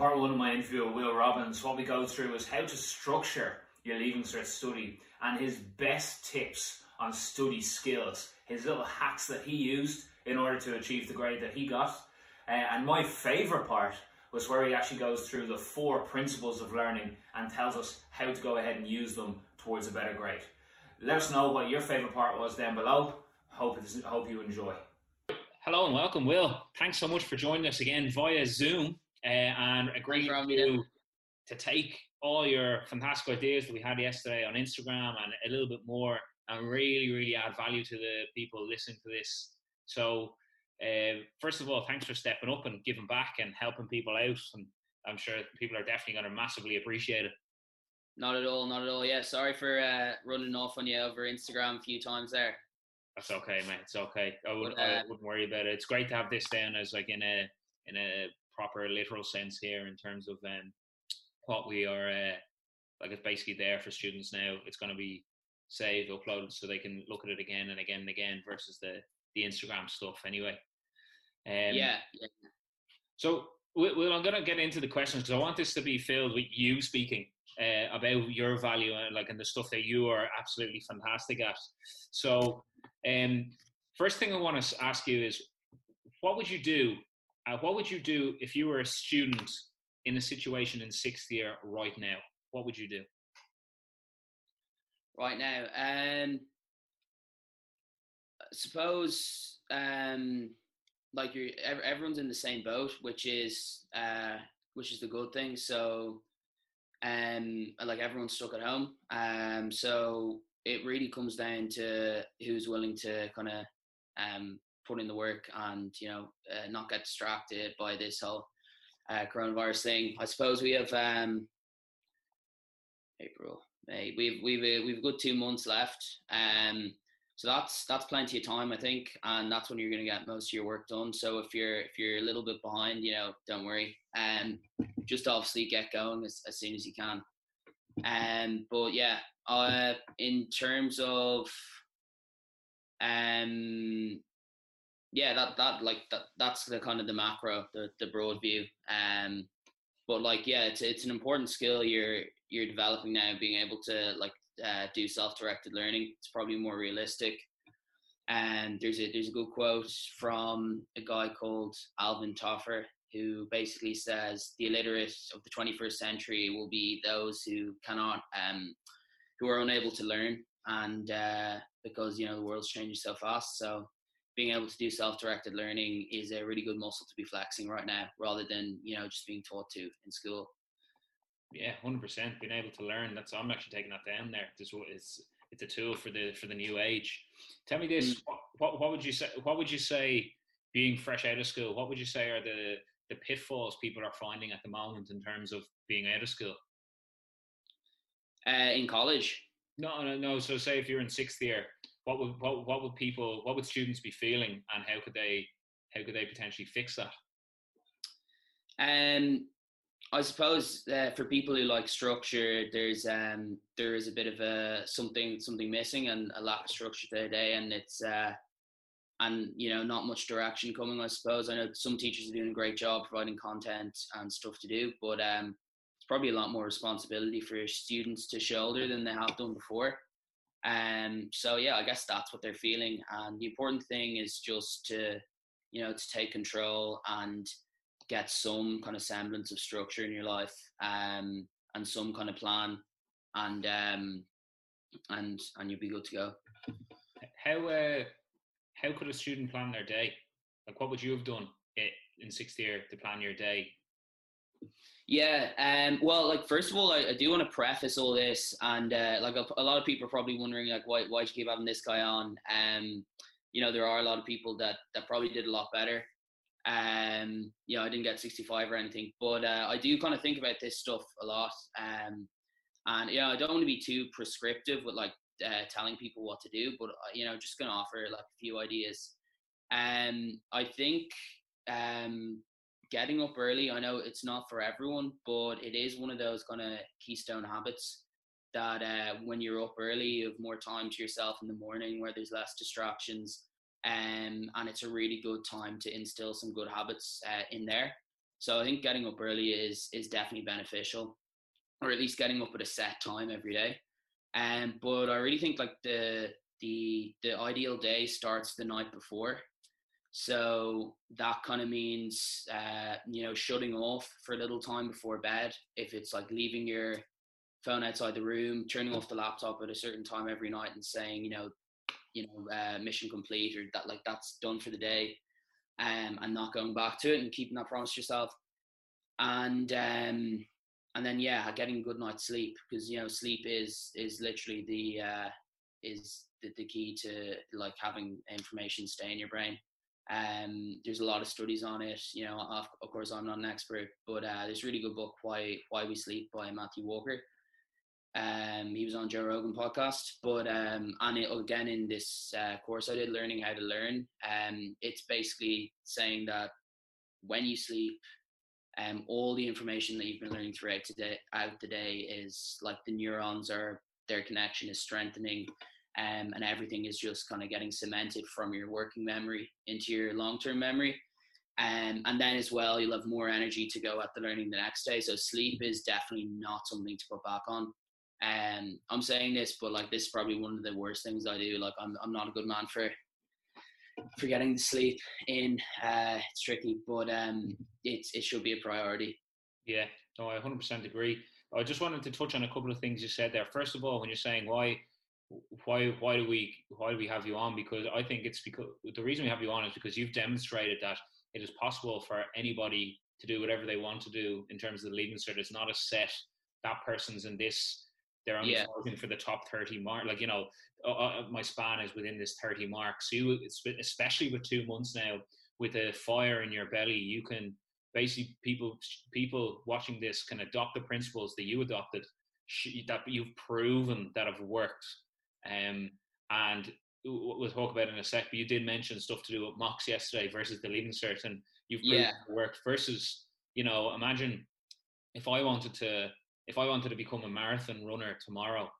part one of my interview with Will Robbins, what we go through is how to structure your Leaving Cert study and his best tips on study skills, his little hacks that he used in order to achieve the grade that he got. Uh, and my favourite part was where he actually goes through the four principles of learning and tells us how to go ahead and use them towards a better grade. Let us know what your favourite part was down below. Hope, hope you enjoy. Hello and welcome, Will. Thanks so much for joining us again via Zoom. Uh, and a great to, to take all your fantastic ideas that we had yesterday on Instagram and a little bit more and really, really add value to the people listening to this. So, uh, first of all, thanks for stepping up and giving back and helping people out. And I'm sure people are definitely going to massively appreciate it. Not at all, not at all. Yeah, sorry for uh, running off on you over Instagram a few times there. That's okay, mate. It's okay. I, would, but, uh, I wouldn't worry about it. It's great to have this down as like in a in a proper literal sense here in terms of um, what we are uh, like. It's basically there for students now. It's going to be saved, uploaded, so they can look at it again and again and again versus the the Instagram stuff. Anyway. Um, yeah. yeah. So, well, I'm going to get into the questions because I want this to be filled with you speaking uh, about your value and like and the stuff that you are absolutely fantastic at. So, um, first thing I want to ask you is, what would you do? Uh, what would you do if you were a student in a situation in sixth year right now? What would you do? Right now, um, suppose um, like you everyone's in the same boat, which is uh, which is the good thing. So, um, like everyone's stuck at home. Um, so it really comes down to who's willing to kind of um, put in the work and you know uh, not get distracted by this whole uh, coronavirus thing. I suppose we have um, April, May. We've we've uh, we've got two months left. Um, so that's that's plenty of time, I think, and that's when you're going to get most of your work done. So if you're if you're a little bit behind, you know, don't worry. Um, just obviously get going as, as soon as you can. Um, but yeah, uh, in terms of um, yeah, that that like that that's the kind of the macro, the the broad view. Um, but like yeah, it's it's an important skill you're you're developing now, being able to like uh, do self-directed learning. It's probably more realistic. And there's a there's a good quote from a guy called Alvin Toffler who basically says the illiterate of the 21st century will be those who cannot um, who are unable to learn and uh, because you know the world's changing so fast so being able to do self-directed learning is a really good muscle to be flexing right now rather than you know just being taught to in school. Yeah 100% being able to learn that's i'm actually taking that down there. This is it's a tool for the for the new age. Tell me this mm. what, what, what would you say what would you say being fresh out of school what would you say are the the pitfalls people are finding at the moment in terms of being out of school? Uh, in college. No no no so say if you're in sixth year what would what, what would people what would students be feeling and how could they how could they potentially fix that um I suppose uh, for people who like structure, there's um there is a bit of a something something missing and a lack of structure today, and it's uh and you know not much direction coming. I suppose I know some teachers are doing a great job providing content and stuff to do, but um it's probably a lot more responsibility for students to shoulder than they have done before. Um so yeah, I guess that's what they're feeling, and the important thing is just to you know to take control and get some kind of semblance of structure in your life um, and some kind of plan and um, and and you'll be good to go. How uh, how could a student plan their day? Like what would you have done in sixth year to plan your day yeah, um, well, like first of all, I, I do want to preface all this, and uh, like a, a, lot of people are probably wondering, like, why why you keep having this guy on? Um, you know, there are a lot of people that that probably did a lot better. Um, you know, I didn't get 65 or anything, but uh, I do kind of think about this stuff a lot. Um, and you know, I don't want to be too prescriptive with like uh, telling people what to do, but uh, you know, just gonna offer like a few ideas. Um, I think um, getting up early. I know it's not for everyone, but it is one of those kind of keystone habits that uh, when you're up early, you have more time to yourself in the morning, where there's less distractions um, and it's a really good time to instill some good habits uh, in there. So I think getting up early is is definitely beneficial, or at least getting up at a set time every day. Um, but I really think like the the the ideal day starts the night before. So that kind of means, uh, you know, shutting off for a little time before bed. If it's like leaving your phone outside the room, turning off the laptop at a certain time every night, and saying, you know, you know, uh, mission complete, or that like that's done for the day, um, and not going back to it and keeping that promise to yourself. And um, and then yeah, getting a good night's sleep because you know sleep is is literally the uh, is the, the key to like having information stay in your brain. Um, there's a lot of studies on it. You know, of, of course, I'm not an expert, but uh, there's a really good book, Why Why We Sleep, by Matthew Walker. Um, he was on Joe Rogan podcast, but um, and it, again in this uh, course I did, learning how to learn. Um, it's basically saying that when you sleep, um, all the information that you've been learning throughout today out the day is like the neurons are their connection is strengthening um, and everything is just kind of getting cemented from your working memory into your long-term memory. Um, and then as well you'll have more energy to go at the learning the next day. So sleep is definitely not something to put back on. Um, i'm saying this but like this is probably one of the worst things i do. Like i'm, I'm not a good man for for getting the sleep in uh, it's tricky but um, it, it should be a priority. Yeah. No i 100% agree. I just wanted to touch on a couple of things you said there. First of all when you're saying why why why do we why do we have you on? Because I think it's because the reason we have you on is because you've demonstrated that it is possible for anybody to do whatever they want to do in terms of the leaving cert. It's not a set that person's in this. They're only yeah. for the top thirty mark. Like you know, uh, uh, my span is within this thirty mark. So you, especially with two months now, with a fire in your belly, you can basically people people watching this can adopt the principles that you adopted that you've proven that have worked um, and we'll talk about it in a sec, but you did mention stuff to do with mocks yesterday versus the leaving cert, and you've yeah. worked versus, you know, imagine if I wanted to, if I wanted to become a marathon runner tomorrow,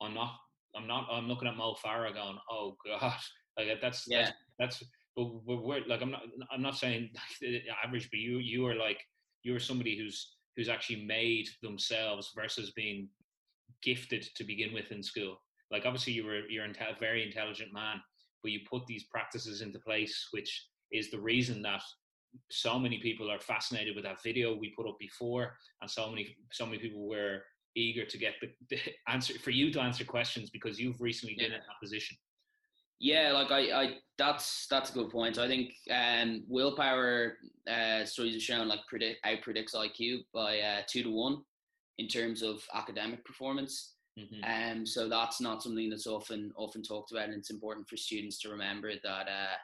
I'm not, I'm not, I'm looking at Mo Farah going, oh god, like that's, yeah. that's, that's, but we're, like, I'm not, I'm not saying average, but you, you are like, you are somebody who's, who's actually made themselves versus being gifted to begin with in school like obviously you were you're a very intelligent man, but you put these practices into place, which is the reason that so many people are fascinated with that video we put up before, and so many so many people were eager to get the, the answer for you to answer questions because you've recently been in that position. Yeah, like I, I, that's that's a good point. I think um, willpower uh, studies have shown like predict out predicts IQ by uh, two to one in terms of academic performance. Mm-hmm. Um, so that's not something that's often often talked about, and it's important for students to remember that uh,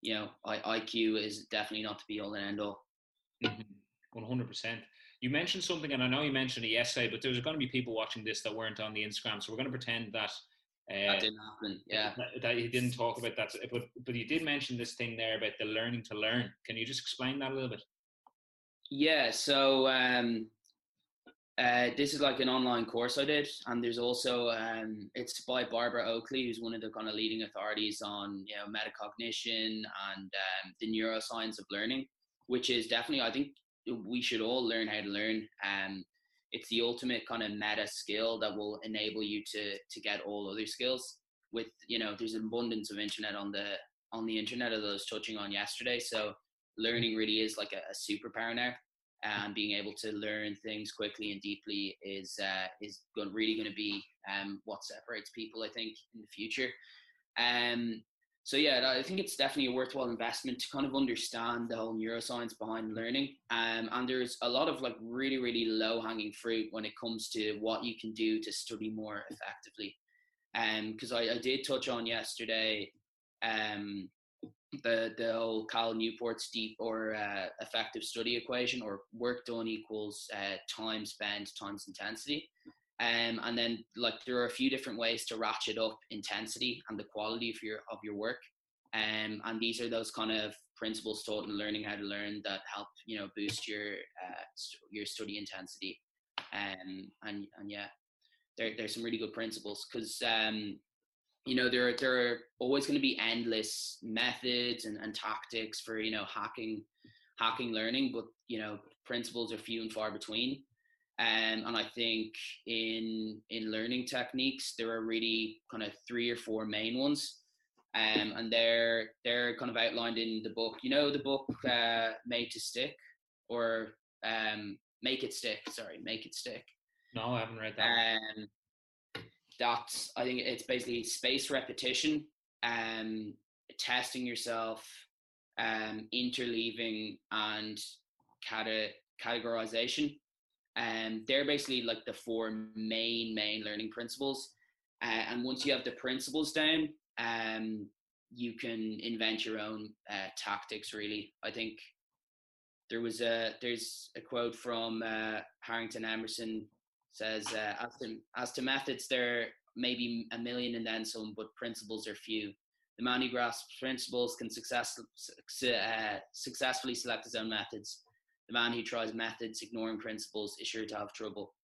you know I, IQ is definitely not to be all and end all. Mm-hmm. One hundred percent. You mentioned something, and I know you mentioned it yesterday, but there's going to be people watching this that weren't on the Instagram, so we're going to pretend that uh, that didn't happen. Yeah, that, that, you didn't talk about that, but but you did mention this thing there about the learning to learn. Can you just explain that a little bit? Yeah. So um, uh, this is like an online course I did, and there's also um, it's by Barbara Oakley, who's one of the kind of leading authorities on you know metacognition and um, the neuroscience of learning, which is definitely I think we should all learn how to learn. Um, it's the ultimate kind of meta skill that will enable you to to get all other skills. With you know, there's an abundance of internet on the on the internet as I was touching on yesterday. So learning really is like a, a superpower now and being able to learn things quickly and deeply is uh, is going, really going to be um, what separates people. I think in the future. Um, so yeah, I think it's definitely a worthwhile investment to kind of understand the whole neuroscience behind learning. Um, and there's a lot of like really really low hanging fruit when it comes to what you can do to study more effectively. Um, because I, I did touch on yesterday um the the whole Cal Newport's deep or uh, effective study equation, or work done equals uh, time spent times intensity. Um, and then like there are a few different ways to ratchet up intensity and the quality of your of your work. Um, and these are those kind of principles taught in learning how to learn that help you know boost your uh, st- your study intensity. Um, and and yeah, there there's some really good principles because um, you know there there are always going to be endless methods and, and tactics for you know hacking hacking learning, but you know principles are few and far between. Um, and I think in in learning techniques, there are really kind of three or four main ones, um, and they're they're kind of outlined in the book. You know, the book uh, "Made to Stick" or um, "Make It Stick." Sorry, "Make It Stick." No, I haven't read that. That's I think it's basically space repetition, um, testing yourself, um, interleaving, and cata- categorization. And um, they're basically like the four main main learning principles. Uh, and once you have the principles down, um, you can invent your own uh, tactics. Really, I think there was a there's a quote from uh, Harrington Emerson says uh, as to as to methods there may be a million and then some, but principles are few. The man who grasps principles can success, uh, successfully select his own methods. The man who tries methods ignoring principles is sure to have trouble.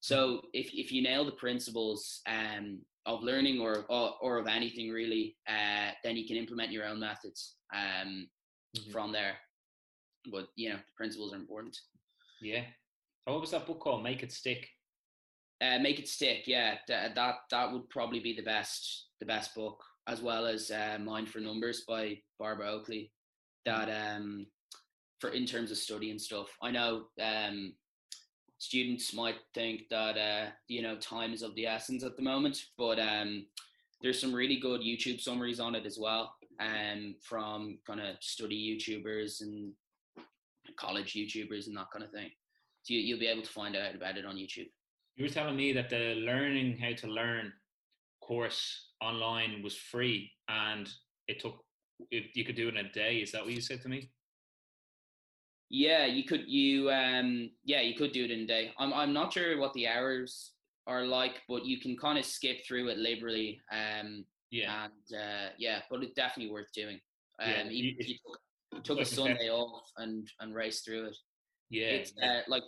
So if, if you nail the principles um, of learning or, or, or of anything really, uh, then you can implement your own methods um, mm-hmm. from there. But you know, the principles are important. Yeah. So what was that book called? Make it stick. Uh, make it stick. Yeah, that, that that would probably be the best the best book, as well as uh, Mind for Numbers by Barbara Oakley. That um, for in terms of study and stuff. I know um, students might think that uh, you know time is of the essence at the moment, but um, there's some really good YouTube summaries on it as well, um, from kind of study YouTubers and college YouTubers and that kind of thing. So you, you'll be able to find out about it on YouTube. You were telling me that the learning how to learn course online was free and it took if you could do it in a day. Is that what you said to me? Yeah, you could. You um, yeah, you could do it in a day. I'm I'm not sure what the hours are like, but you can kind of skip through it liberally. Um, yeah, and uh, yeah, but it's definitely worth doing. Um, yeah, you, you took, took a Sunday off and and raced through it. Yeah, it's uh, like.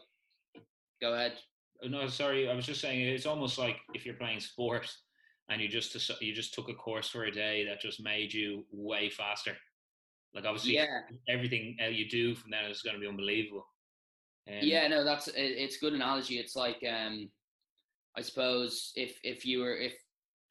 Go ahead. No, sorry. I was just saying it's almost like if you're playing sport and you just you just took a course for a day that just made you way faster. Like obviously, yeah. everything you do from then is going to be unbelievable. Um, yeah, no, that's it's good analogy. It's like um, I suppose if if you were if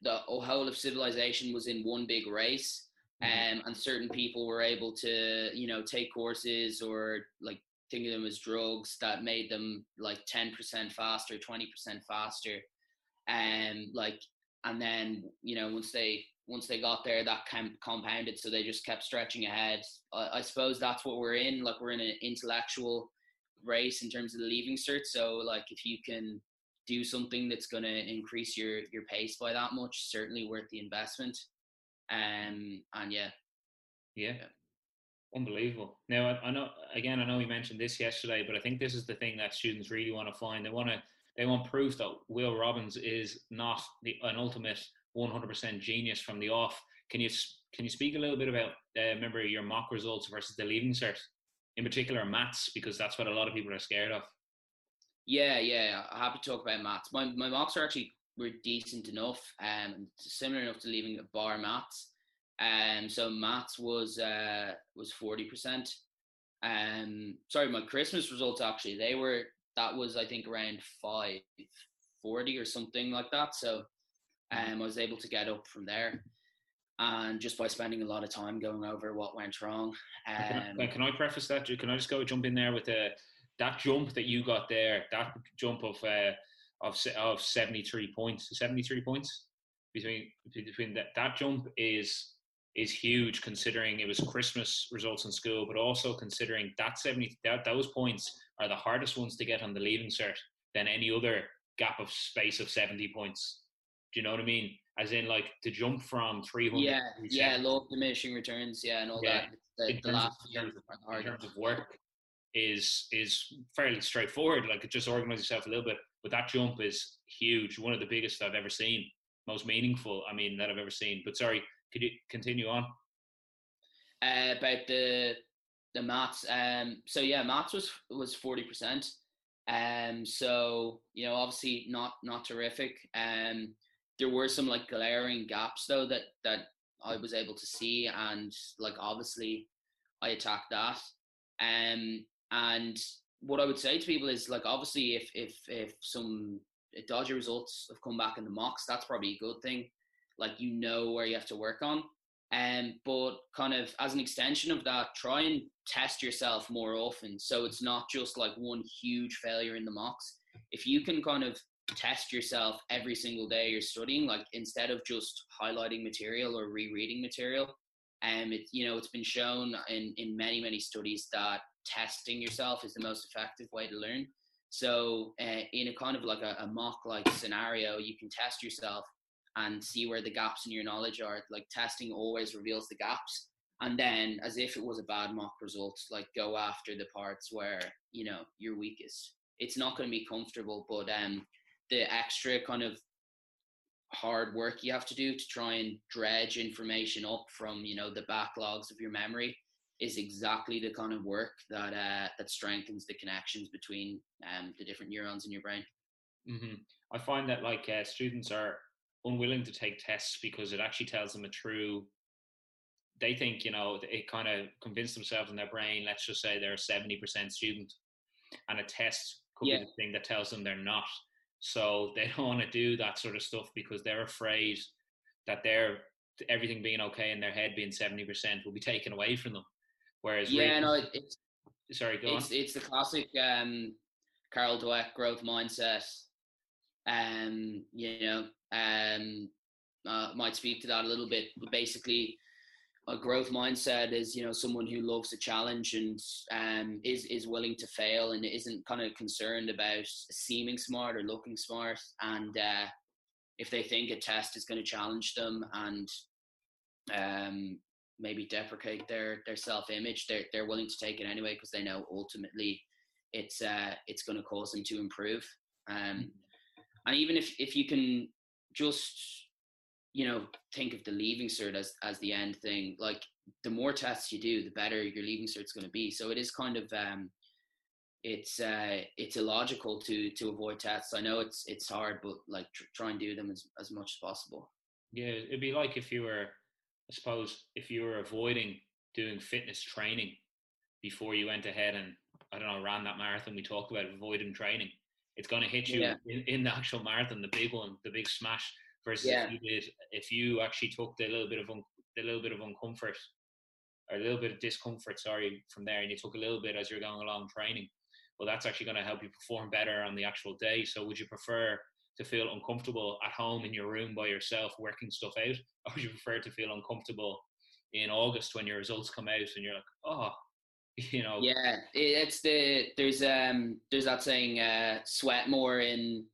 the whole of civilization was in one big race, mm-hmm. um, and certain people were able to you know take courses or like think of them as drugs that made them like 10% faster 20% faster. And like and then you know once they once they got there that com- compounded so they just kept stretching ahead. I, I suppose that's what we're in like we're in an intellectual race in terms of the leaving cert so like if you can do something that's going to increase your your pace by that much certainly worth the investment. Um and yeah. Yeah, yeah. Unbelievable. Now, I, I, know again. I know we mentioned this yesterday, but I think this is the thing that students really want to find. They want to they want proof that Will Robbins is not the, an ultimate 100% genius from the off. Can you can you speak a little bit about uh, remember your mock results versus the leaving cert, in particular maths, because that's what a lot of people are scared of. Yeah, yeah, I'm happy to talk about maths. My my mocks are actually were decent enough, um, similar enough to leaving bar maths. Um, so maths was uh, was forty percent. Um, sorry, my Christmas results actually they were that was I think around five forty or something like that. So mm-hmm. um, I was able to get up from there, and just by spending a lot of time going over what went wrong. Um, can, I, can I preface that? Can I just go jump in there with the that jump that you got there? That jump of uh, of of seventy three points, seventy three points between between that that jump is is huge considering it was Christmas results in school, but also considering that 70 that those points are the hardest ones to get on the leaving cert than any other gap of space of 70 points. Do you know what I mean? As in, like to jump from 300. Yeah, yeah, low diminishing returns, yeah, and all yeah. that. The, uh, in, the terms of, in, in terms of work, is is fairly straightforward. Like just organize yourself a little bit, but that jump is huge. One of the biggest I've ever seen, most meaningful. I mean, that I've ever seen. But sorry, could you continue on? Uh, about the the maths. Um, so yeah, maths was was forty percent. Um, so you know, obviously not not terrific. Um, there were some like glaring gaps though that that I was able to see, and like obviously I attacked that. Um, and what I would say to people is like, obviously, if if if some dodgy results have come back in the mocks, that's probably a good thing. Like you know where you have to work on. Um, but kind of as an extension of that, try and test yourself more often. So it's not just like one huge failure in the mocks. If you can kind of test yourself every single day you're studying, like instead of just highlighting material or rereading material, um, it you know it's been shown in in many many studies that testing yourself is the most effective way to learn. So uh, in a kind of like a, a mock like scenario, you can test yourself and see where the gaps in your knowledge are. Like testing always reveals the gaps. And then, as if it was a bad mock result, like go after the parts where you know you're weakest. It's not going to be comfortable, but um, the extra kind of hard work you have to do to try and dredge information up from you know the backlogs of your memory is exactly the kind of work that uh, that strengthens the connections between um, the different neurons in your brain. Mm-hmm. I find that like uh, students are unwilling to take tests because it actually tells them a true they think you know it kind of convince themselves in their brain let's just say they're a 70% student and a test could yeah. be the thing that tells them they're not. So they don't want to do that sort of stuff because they're afraid that they're everything being okay in their head being 70% will be taken away from them. Whereas yeah really, no it's sorry go it's, on it's the classic um carol dweck growth mindset um you know um, uh, might speak to that a little bit. But basically, a growth mindset is you know someone who loves a challenge and um, is is willing to fail and isn't kind of concerned about seeming smart or looking smart. And uh, if they think a test is going to challenge them and um, maybe deprecate their their self image, they're they're willing to take it anyway because they know ultimately it's uh, it's going to cause them to improve. Um, mm-hmm. and even if if you can just you know think of the leaving cert as as the end thing. Like the more tests you do the better your leaving cert's going to be. So it is kind of um it's uh it's illogical to to avoid tests. I know it's it's hard but like tr- try and do them as, as much as possible. Yeah it'd be like if you were i suppose if you were avoiding doing fitness training before you went ahead and i don't know ran that marathon we talked about avoiding training it's going to hit you yeah. in, in, the actual marathon, the big one, the big smash. Versus yeah. if you did, if you actually took the little bit of un, the little bit of uncomfort or a little bit of discomfort, sorry, from there, and you took a little bit as you're going along training, well, that's actually going to help you perform better on the actual day. So, would you prefer to feel uncomfortable at home in your room by yourself working stuff out, or would you prefer to feel uncomfortable in August when your results come out and you're like, oh, you know yeah it's the there's um there's that saying uh sweat more in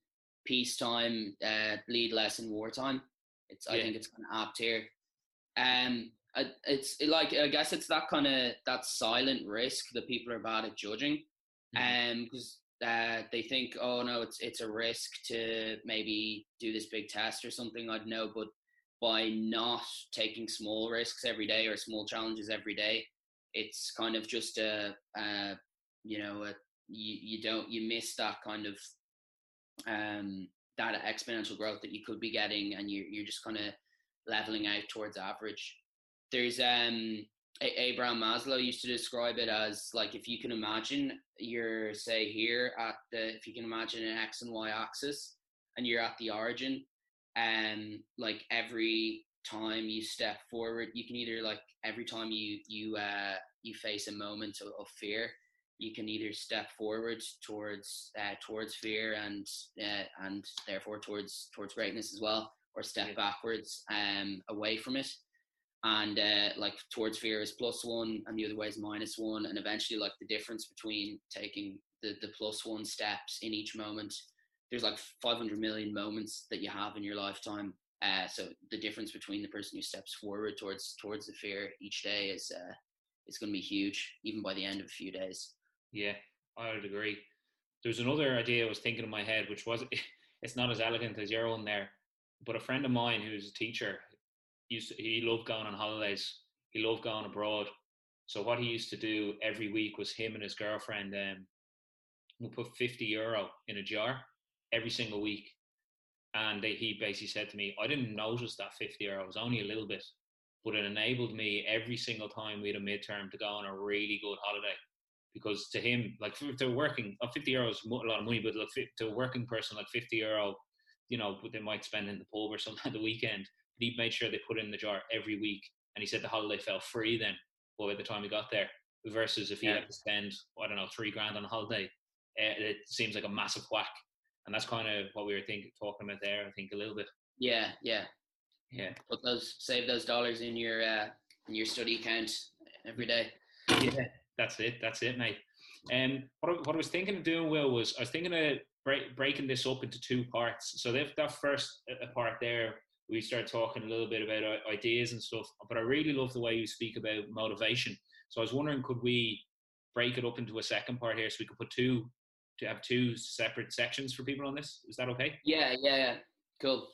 peacetime uh bleed less in wartime it's yeah. i think it's kind of apt here um it's like i guess it's that kind of that silent risk that people are bad at judging mm-hmm. um because uh, they think oh no it's it's a risk to maybe do this big test or something i don't know but by not taking small risks every day or small challenges every day it's kind of just a, a you know, a, you, you don't, you miss that kind of, um, that exponential growth that you could be getting and you, you're just kind of leveling out towards average. There's, um, Abraham Maslow used to describe it as like if you can imagine you're say here at the if you can imagine an x and y axis and you're at the origin and like every time you step forward you can either like every time you you uh you face a moment of, of fear you can either step forward towards uh, towards fear and uh, and therefore towards towards greatness as well or step yeah. backwards um away from it and uh, like towards fear is plus one and the other way is minus one and eventually like the difference between taking the the plus one steps in each moment there's like 500 million moments that you have in your lifetime uh, so the difference between the person who steps forward towards towards the fear each day is uh, is going to be huge, even by the end of a few days. Yeah, I would agree. There's another idea I was thinking in my head, which was it's not as elegant as your own there, but a friend of mine who's a teacher used to, he loved going on holidays. He loved going abroad. So what he used to do every week was him and his girlfriend um, would put 50 euro in a jar every single week and they, he basically said to me, I didn't notice that 50 euro, it was only a little bit, but it enabled me every single time we had a midterm to go on a really good holiday. because to him, like if they're working, uh, 50 euros is a lot of money, but like to a working person, like 50 euro, you know, what they might spend in the pub or something at the weekend. But he made sure they put in the jar every week, and he said the holiday fell free then. well, By the time he got there, versus if he yeah. had to spend I don't know three grand on a holiday, uh, it seems like a massive whack. And that's kind of what we were thinking, talking about there. I think a little bit. Yeah, yeah, yeah. Put those, save those dollars in your uh, in your study account every day. Yeah, that's it. That's it, mate. And um, what, I, what I was thinking of doing, Will, was I was thinking of break, breaking this up into two parts. So if that first uh, part there, we start talking a little bit about uh, ideas and stuff. But I really love the way you speak about motivation. So I was wondering, could we break it up into a second part here so we could put two to have two separate sections for people on this. Is that okay? Yeah, yeah, yeah. Cool.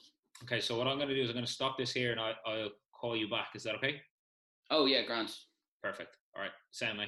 Okay, so what I'm going to do is I'm going to stop this here and I, will call you back. Is that okay? Oh, yeah, Grant. Perfect. All right, Sam.